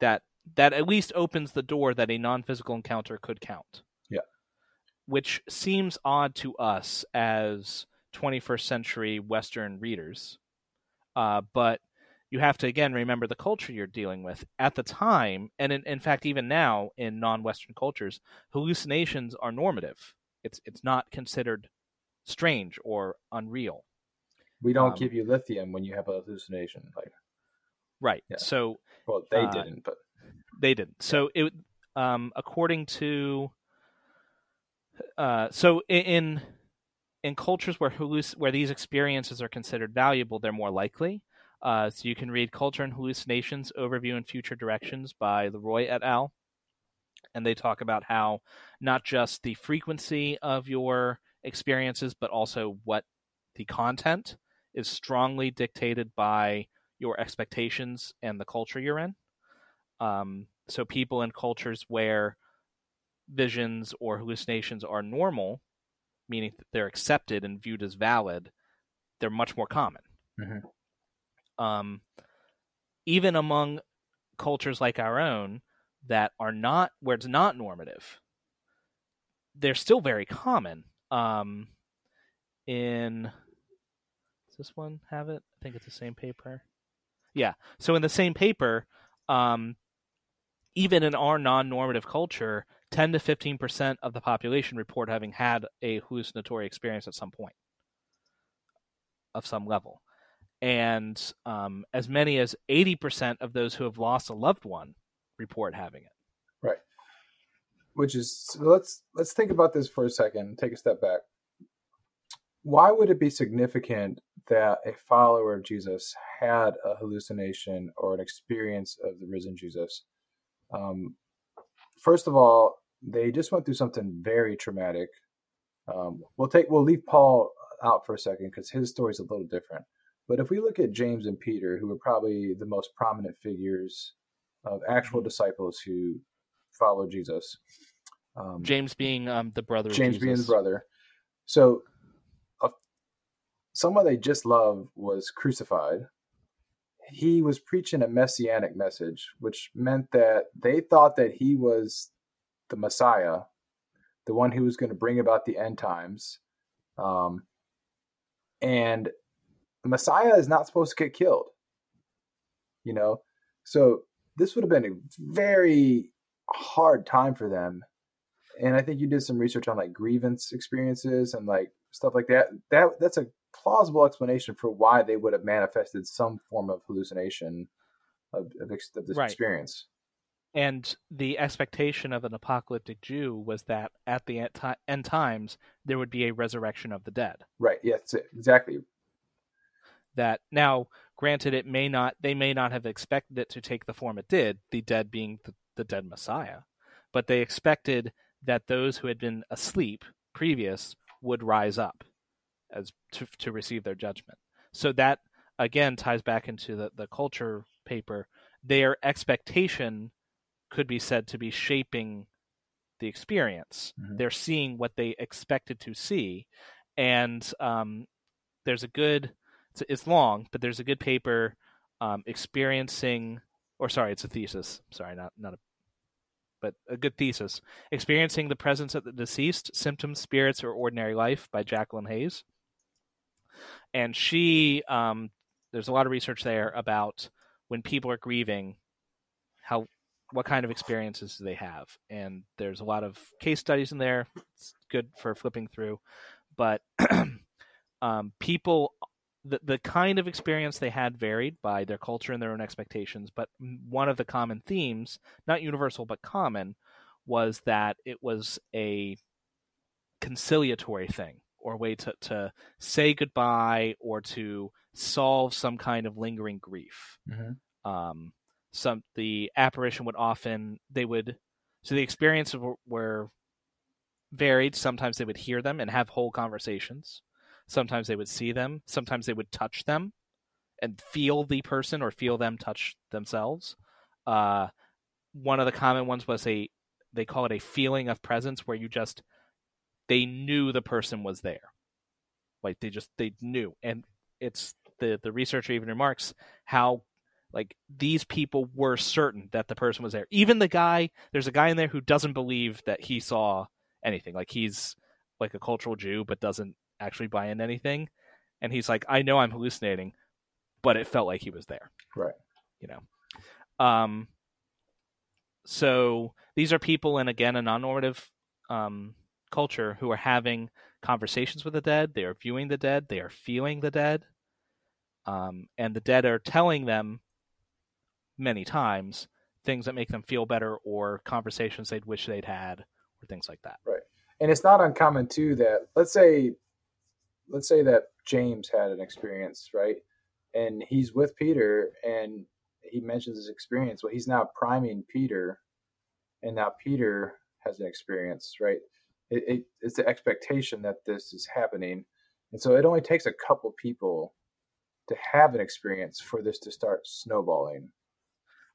that that at least opens the door that a non-physical encounter could count. Yeah. Which seems odd to us as 21st century Western readers. Uh, but you have to again remember the culture you're dealing with at the time, and in, in fact even now in non-Western cultures, hallucinations are normative. It's it's not considered strange or unreal. We don't um, give you lithium when you have a hallucination, like right. Yeah. So well, they uh, didn't, but they didn't. So it, um, according to, uh, so in in cultures where halluc- where these experiences are considered valuable, they're more likely. Uh, so you can read Culture and Hallucinations Overview and Future Directions by Larøi et al. And they talk about how not just the frequency of your experiences, but also what the content is strongly dictated by your expectations and the culture you're in. Um, so people in cultures where visions or hallucinations are normal, meaning that they're accepted and viewed as valid, they're much more common. Mm-hmm. Um, even among cultures like our own that are not where it's not normative, they're still very common. Um, in does this one have it? I think it's the same paper. Yeah. So in the same paper, um, even in our non-normative culture, 10 to 15 percent of the population report having had a hallucinatory experience at some point of some level, and um, as many as 80 percent of those who have lost a loved one report having it. Right. Which is so let's let's think about this for a second. Take a step back. Why would it be significant that a follower of Jesus had a hallucination or an experience of the risen Jesus? Um, first of all, they just went through something very traumatic. Um, we'll take we'll leave Paul out for a second because his story is a little different. But if we look at James and Peter, who were probably the most prominent figures of actual mm-hmm. disciples who followed Jesus, um, James being um, the brother, of Jesus. James being the brother. So, uh, someone they just loved was crucified, he was preaching a messianic message, which meant that they thought that he was the Messiah, the one who was going to bring about the end times. Um, and Messiah is not supposed to get killed, you know? So this would have been a very hard time for them. And I think you did some research on like grievance experiences and like stuff like that. That that's a plausible explanation for why they would have manifested some form of hallucination of, of, of this right. experience. And the expectation of an apocalyptic Jew was that at the end times there would be a resurrection of the dead. Right. Yes. Exactly. That now, granted, it may not. They may not have expected it to take the form it did. The dead being the, the dead Messiah, but they expected that those who had been asleep previous would rise up as to, to receive their judgment. So that again ties back into the, the culture paper. Their expectation could be said to be shaping the experience. Mm-hmm. They're seeing what they expected to see, and um, there's a good. It's, it's, long, but there's a good paper um, experiencing, or sorry, it's a thesis. Sorry, not not a, but a good thesis. Experiencing the presence of the deceased, symptoms, spirits, or ordinary life by Jacqueline Hayes and she um, there's a lot of research there about when people are grieving how what kind of experiences do they have and there's a lot of case studies in there it's good for flipping through but [CLEARS THROAT] um, people the, the kind of experience they had varied by their culture and their own expectations but one of the common themes not universal but common was that it was a conciliatory thing or a way to, to say goodbye or to solve some kind of lingering grief. Mm-hmm. Um, some the apparition would often they would so the experiences were, were varied. Sometimes they would hear them and have whole conversations. Sometimes they would see them. Sometimes they would touch them and feel the person or feel them touch themselves. Uh, one of the common ones was a they call it a feeling of presence where you just they knew the person was there like they just they knew and it's the the researcher even remarks how like these people were certain that the person was there even the guy there's a guy in there who doesn't believe that he saw anything like he's like a cultural jew but doesn't actually buying anything and he's like i know i'm hallucinating but it felt like he was there right you know um so these are people in again a non-normative um, culture who are having conversations with the dead. They are viewing the dead. They are feeling the dead, um, and the dead are telling them many times things that make them feel better or conversations they'd wish they'd had or things like that. Right, and it's not uncommon too that let's say, let's say that James had an experience, right, and he's with Peter and he mentions his experience. Well, he's now priming Peter, and now Peter has an experience, right? It, it, it's the expectation that this is happening, and so it only takes a couple people to have an experience for this to start snowballing.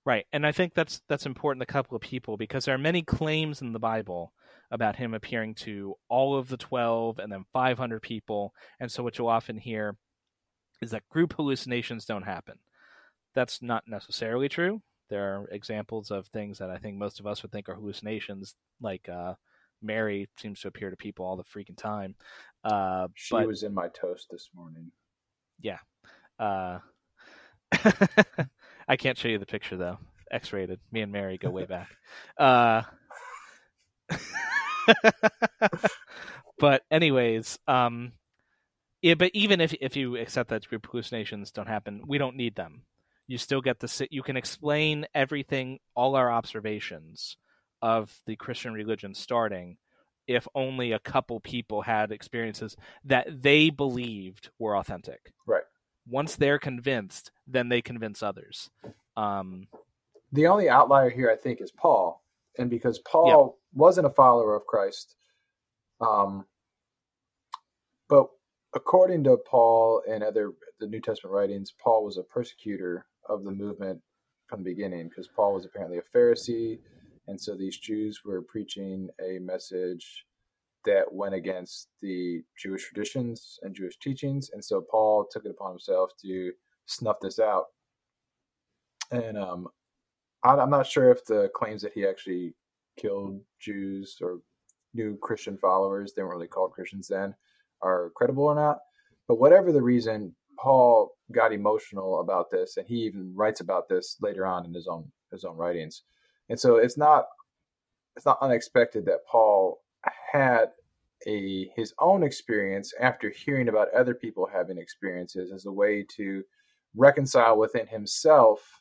Right, and I think that's that's important. A couple of people because there are many claims in the Bible about him appearing to all of the twelve and then five hundred people, and so what you'll often hear is that group hallucinations don't happen that's not necessarily true. There are examples of things that I think most of us would think are hallucinations, like uh, Mary seems to appear to people all the freaking time. Uh, she but, was in my toast this morning. Yeah. Uh, [LAUGHS] I can't show you the picture though. X-rated. Me and Mary go way back. Uh, [LAUGHS] [LAUGHS] but anyways, um, yeah. But even if if you accept that group hallucinations don't happen, we don't need them. You still get the you can explain everything all our observations of the christian religion starting if only a couple people had experiences that they believed were authentic. Right. Once they're convinced then they convince others. Um, the only outlier here i think is paul and because paul yeah. wasn't a follower of christ um, but according to paul and other the new testament writings paul was a persecutor of the movement from the beginning because Paul was apparently a Pharisee. And so these Jews were preaching a message that went against the Jewish traditions and Jewish teachings. And so Paul took it upon himself to snuff this out. And um, I'm not sure if the claims that he actually killed Jews or new Christian followers, they weren't really called Christians then, are credible or not. But whatever the reason, Paul got emotional about this, and he even writes about this later on in his own his own writings. And so it's not it's not unexpected that Paul had a his own experience after hearing about other people having experiences as a way to reconcile within himself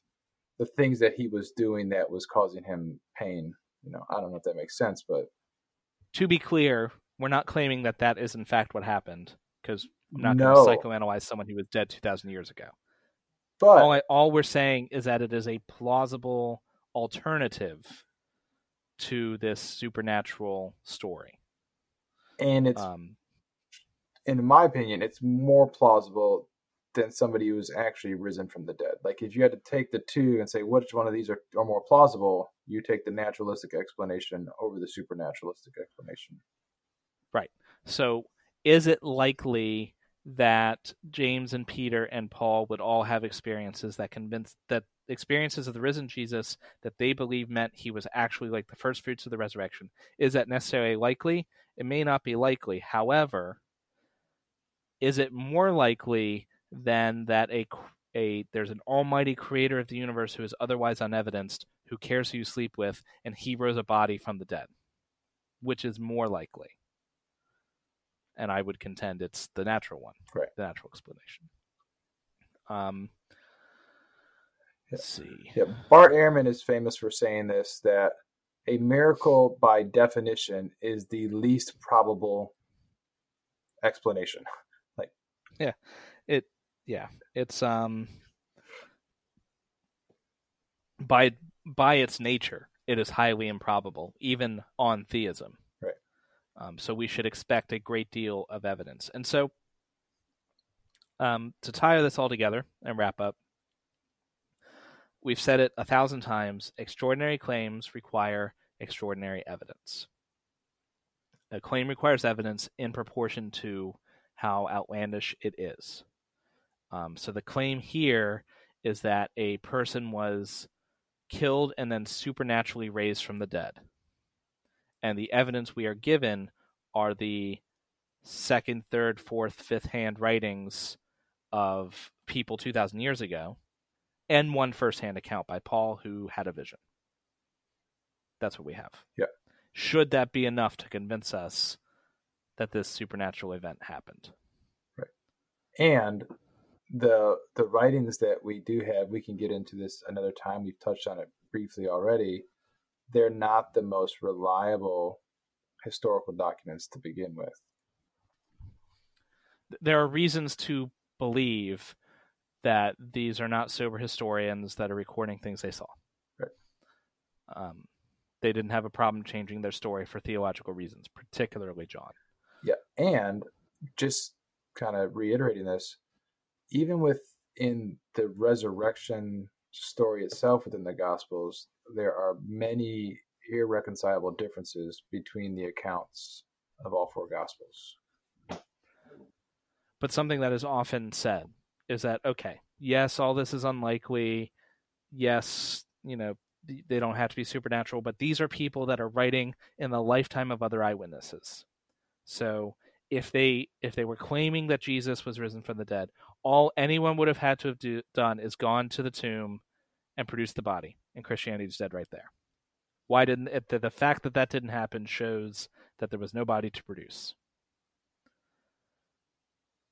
the things that he was doing that was causing him pain. You know, I don't know if that makes sense, but to be clear, we're not claiming that that is in fact what happened because I'm not no. going to psychoanalyze someone who was dead 2,000 years ago. But all, I, all we're saying is that it is a plausible alternative to this supernatural story. And it's, um, in my opinion, it's more plausible than somebody who's actually risen from the dead. Like if you had to take the two and say which one of these are, are more plausible, you take the naturalistic explanation over the supernaturalistic explanation. Right. So is it likely that James and Peter and Paul would all have experiences that convince that experiences of the risen Jesus that they believe meant he was actually like the first fruits of the resurrection. Is that necessarily likely? It may not be likely. However, is it more likely than that a a there's an almighty creator of the universe who is otherwise unevidenced, who cares who you sleep with, and he rose a body from the dead? Which is more likely? and I would contend it's the natural one, right? The natural explanation. Um, let's see. Yeah, Bart Ehrman is famous for saying this that a miracle, by definition, is the least probable explanation. [LAUGHS] like, yeah, it, yeah, it's um, by by its nature, it is highly improbable, even on theism. Right. Um, so we should expect a great deal of evidence. And so, um, to tie this all together and wrap up, we've said it a thousand times extraordinary claims require extraordinary evidence. A claim requires evidence in proportion to how outlandish it is. Um, so the claim here is that a person was killed and then supernaturally raised from the dead. And the evidence we are given are the second, third, fourth, fifth hand writings of people 2,000 years ago and one first-hand account by Paul who had a vision. That's what we have. Yeah. Should that be enough to convince us that this supernatural event happened? Right. And the the writings that we do have, we can get into this another time. We've touched on it briefly already. They're not the most reliable historical documents to begin with. There are reasons to believe that these are not sober historians that are recording things they saw. Right. Um, they didn't have a problem changing their story for theological reasons, particularly John. Yeah, and just kind of reiterating this, even within the resurrection story itself within the Gospels, there are many irreconcilable differences between the accounts of all four Gospels. But something that is often said is that, okay, yes, all this is unlikely. Yes, you know, they don't have to be supernatural, but these are people that are writing in the lifetime of other eyewitnesses. So if they if they were claiming that Jesus was risen from the dead, all anyone would have had to have do, done is gone to the tomb and produced the body, and Christianity is dead right there. Why didn't it, the, the fact that that didn't happen shows that there was no body to produce.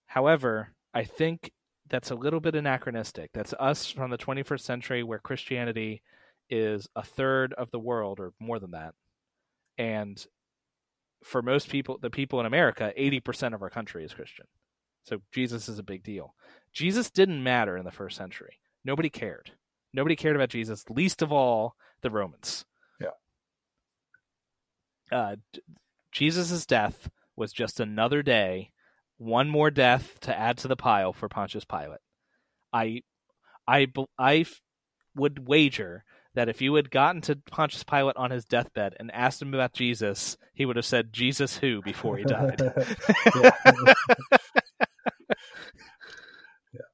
However, I think that's a little bit anachronistic. That's us from the 21st century where Christianity is a third of the world or more than that. And for most people, the people in America, 80% of our country is Christian. So Jesus is a big deal. Jesus didn't matter in the first century. Nobody cared. Nobody cared about Jesus, least of all the Romans. Yeah. Uh, Jesus' death was just another day, one more death to add to the pile for Pontius Pilate. I, I, I would wager that if you had gotten to Pontius Pilate on his deathbed and asked him about Jesus, he would have said Jesus who before he died. [LAUGHS]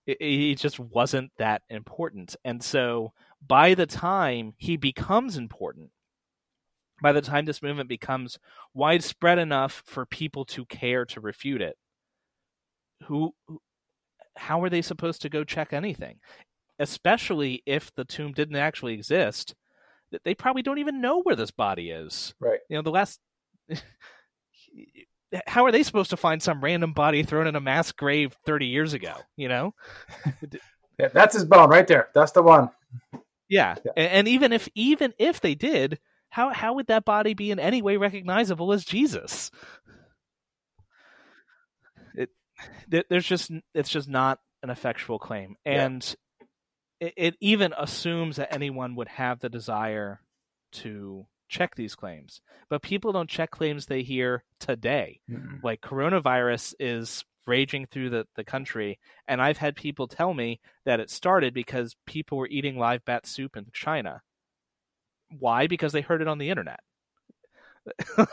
He just wasn't that important. And so by the time he becomes important, by the time this movement becomes widespread enough for people to care to refute it, who how are they supposed to go check anything? Especially if the tomb didn't actually exist, they probably don't even know where this body is. Right. You know, the last [LAUGHS] how are they supposed to find some random body thrown in a mass grave 30 years ago you know [LAUGHS] yeah that's his bone right there that's the one yeah. yeah. and even if even if they did how how would that body be in any way recognizable as jesus it there's just it's just not an effectual claim and yeah. it, it even assumes that anyone would have the desire to check these claims. But people don't check claims they hear today. Mm-hmm. Like coronavirus is raging through the, the country, and I've had people tell me that it started because people were eating live bat soup in China. Why? Because they heard it on the internet. [LAUGHS] that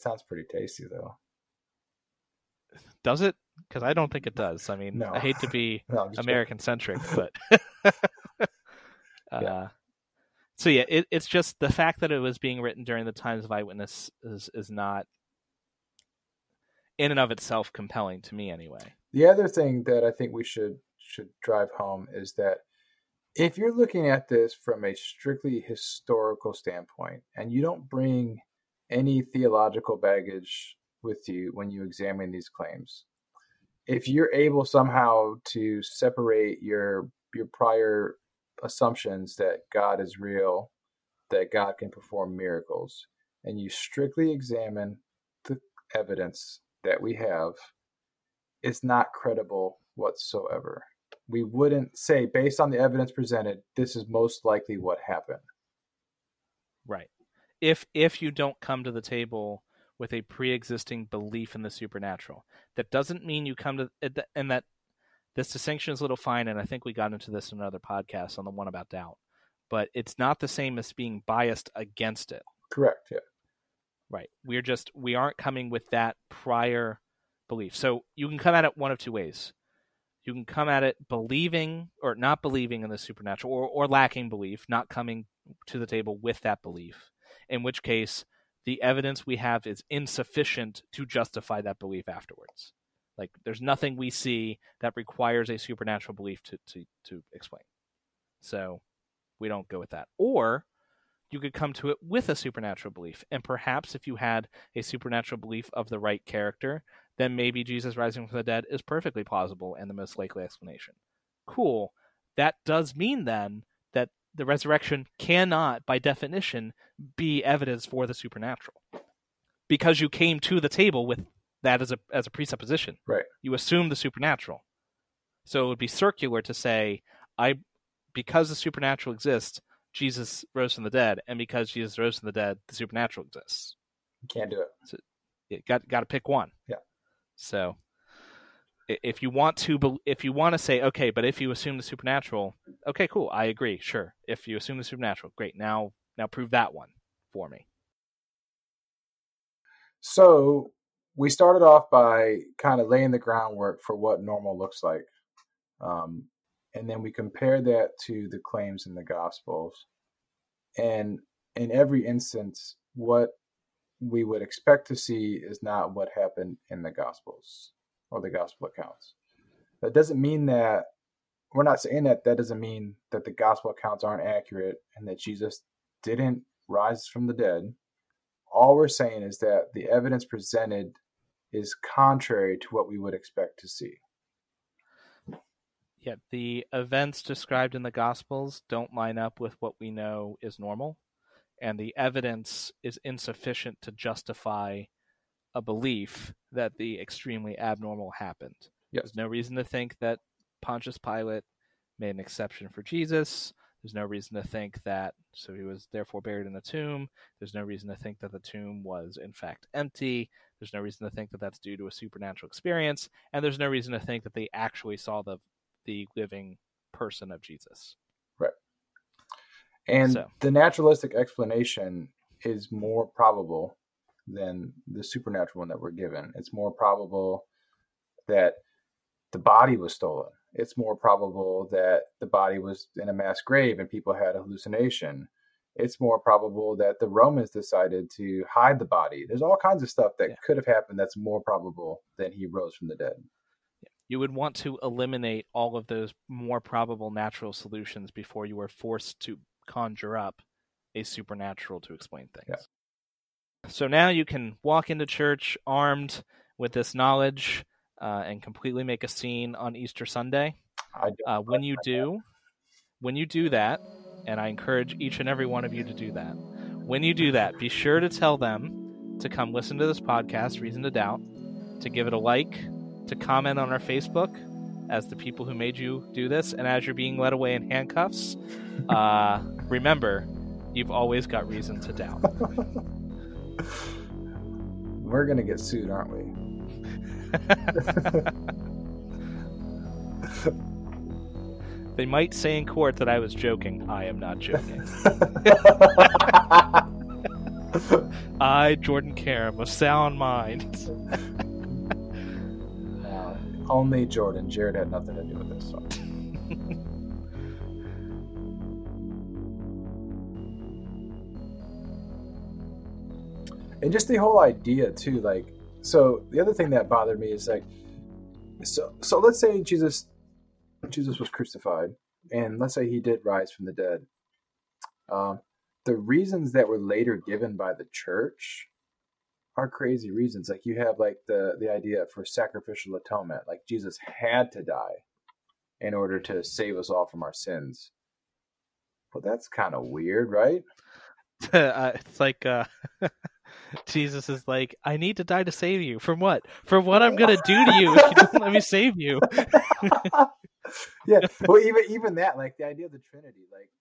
sounds pretty tasty, though. Does it? Because I don't think it does. I mean, no. I hate to be [LAUGHS] no, American centric, but [LAUGHS] uh, yeah so yeah, it, it's just the fact that it was being written during the times of eyewitness is is not in and of itself compelling to me anyway. The other thing that I think we should should drive home is that if you're looking at this from a strictly historical standpoint and you don't bring any theological baggage with you when you examine these claims, if you're able somehow to separate your your prior assumptions that God is real, that God can perform miracles, and you strictly examine the evidence that we have, it's not credible whatsoever. We wouldn't say, based on the evidence presented, this is most likely what happened. Right. if if you don't come to the table with a pre-existing belief in the supernatural. That doesn't mean you come to and that this distinction is a little fine, and I think we got into this in another podcast on the one about doubt. But it's not the same as being biased against it. Correct. Yeah. Right. We're just we aren't coming with that prior belief. So you can come at it one of two ways. You can come at it believing or not believing in the supernatural or, or lacking belief, not coming to the table with that belief. In which case the evidence we have is insufficient to justify that belief afterwards. Like there's nothing we see that requires a supernatural belief to to to explain. So we don't go with that. Or you could come to it with a supernatural belief. And perhaps if you had a supernatural belief of the right character, then maybe Jesus rising from the dead is perfectly plausible and the most likely explanation. Cool. That does mean then that the resurrection cannot, by definition, be evidence for the supernatural. Because you came to the table with that as a as a presupposition. Right. You assume the supernatural. So it would be circular to say, I because the supernatural exists, Jesus rose from the dead, and because Jesus rose from the dead, the supernatural exists. You can't do it. So you got got to pick one. Yeah. So if you want to if you want to say okay but if you assume the supernatural okay cool i agree sure if you assume the supernatural great now now prove that one for me so we started off by kind of laying the groundwork for what normal looks like um, and then we compared that to the claims in the gospels and in every instance what we would expect to see is not what happened in the gospels or the gospel accounts. That doesn't mean that we're not saying that that doesn't mean that the gospel accounts aren't accurate and that Jesus didn't rise from the dead. All we're saying is that the evidence presented is contrary to what we would expect to see. Yeah, the events described in the Gospels don't line up with what we know is normal, and the evidence is insufficient to justify a belief that the extremely abnormal happened. Yes. There's no reason to think that Pontius Pilate made an exception for Jesus. There's no reason to think that, so he was therefore buried in a tomb. There's no reason to think that the tomb was in fact empty. There's no reason to think that that's due to a supernatural experience. And there's no reason to think that they actually saw the, the living person of Jesus. Right. And so. the naturalistic explanation is more probable than the supernatural one that we're given. It's more probable that the body was stolen. It's more probable that the body was in a mass grave and people had a hallucination. It's more probable that the Romans decided to hide the body. There's all kinds of stuff that yeah. could have happened that's more probable than he rose from the dead. You would want to eliminate all of those more probable natural solutions before you were forced to conjure up a supernatural to explain things. Yeah. So now you can walk into church armed with this knowledge uh, and completely make a scene on Easter Sunday. Uh, when you do, when you do that, and I encourage each and every one of you to do that. When you do that, be sure to tell them to come listen to this podcast, Reason to Doubt, to give it a like, to comment on our Facebook as the people who made you do this, and as you're being led away in handcuffs, uh, [LAUGHS] remember, you've always got reason to doubt. [LAUGHS] We're gonna get sued, aren't we? [LAUGHS] they might say in court that I was joking. I am not joking. [LAUGHS] I, Jordan Karam, of sound mind. uh, only Jordan. Jared had nothing to do with this. So. [LAUGHS] and just the whole idea too like so the other thing that bothered me is like so so let's say jesus jesus was crucified and let's say he did rise from the dead um, the reasons that were later given by the church are crazy reasons like you have like the the idea for sacrificial atonement like jesus had to die in order to save us all from our sins well that's kind of weird right [LAUGHS] uh, it's like uh [LAUGHS] Jesus is like, I need to die to save you. From what? From what I'm gonna do to you if you don't let me save you. [LAUGHS] yeah. [LAUGHS] Well even even that, like the idea of the Trinity, like